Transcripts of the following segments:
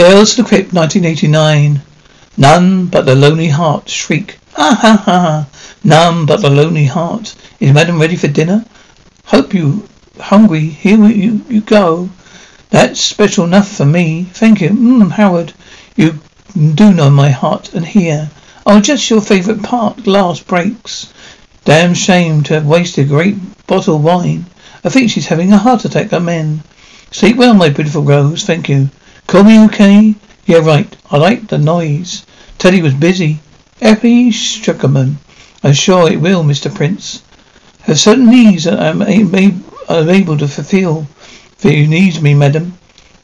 Tales of the Crypt, 1989. None but the lonely heart. Shriek. Ha ha ha. None but the lonely heart. Is madam ready for dinner? Hope you hungry. Here you, you go. That's special enough for me. Thank you. Mmm, Howard. You do know my heart and here. Oh, just your favourite part. Glass breaks. Damn shame to have wasted a great bottle of wine. I think she's having a heart attack. Amen. Sleep well, my beautiful Rose. Thank you. Call me Kenny? Yeah, right. I like the noise. Teddy was busy. Eppie Struckerman. I'm sure it will, Mr. Prince. Have certain needs that I'm able to fulfill. For you needs me, madam.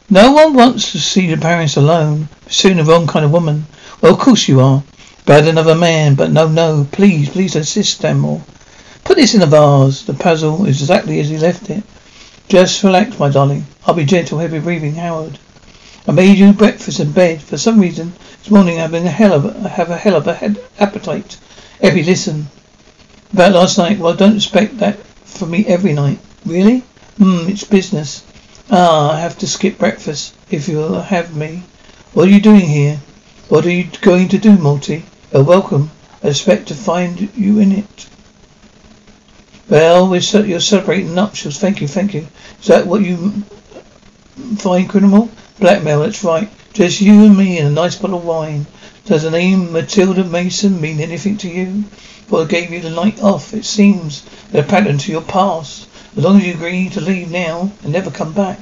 No one wants to see the parents alone. Pursuing the wrong kind of woman. Well, of course you are. Bad another man, but no, no. Please, please assist, Stanmore. Put this in a vase. The puzzle is exactly as he left it. Just relax, my darling. I'll be gentle, heavy breathing, Howard. I made you breakfast in bed. For some reason, this morning I've been a hell of a, I have a hell of a head appetite. Eppie, listen. About last night, well, don't expect that from me every night. Really? Hmm, it's business. Ah, I have to skip breakfast, if you'll have me. What are you doing here? What are you going to do, Morty? You're welcome. I expect to find you in it. Well, we're you're celebrating nuptials. Thank you, thank you. Is that what you find criminal? Blackmail, that's right. Just you and me and a nice bottle of wine. Does the name Matilda Mason mean anything to you? I gave you the night off. It seems they're a pattern to your past. As long as you agree to leave now and never come back.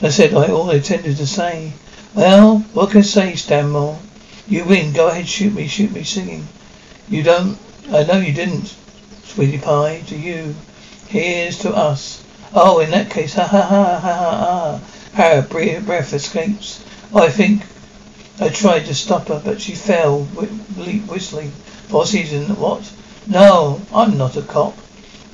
I said I all intended to say. Well, what can I say, Stanmore? You win. Go ahead, shoot me, shoot me, singing. You don't. I know you didn't, sweetie pie. To you. Here's to us. Oh, in that case, ha ha ha ha ha ha. Her breath escapes. I think I tried to stop her, but she fell, whistling. Bossy's in what? No, I'm not a cop.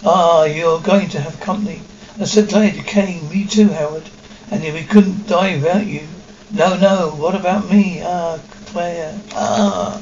Ah, you're going to have company. I'm so glad you came. Me too, Howard. And if we couldn't die without you. No, no. What about me? Ah, Claire. Ah.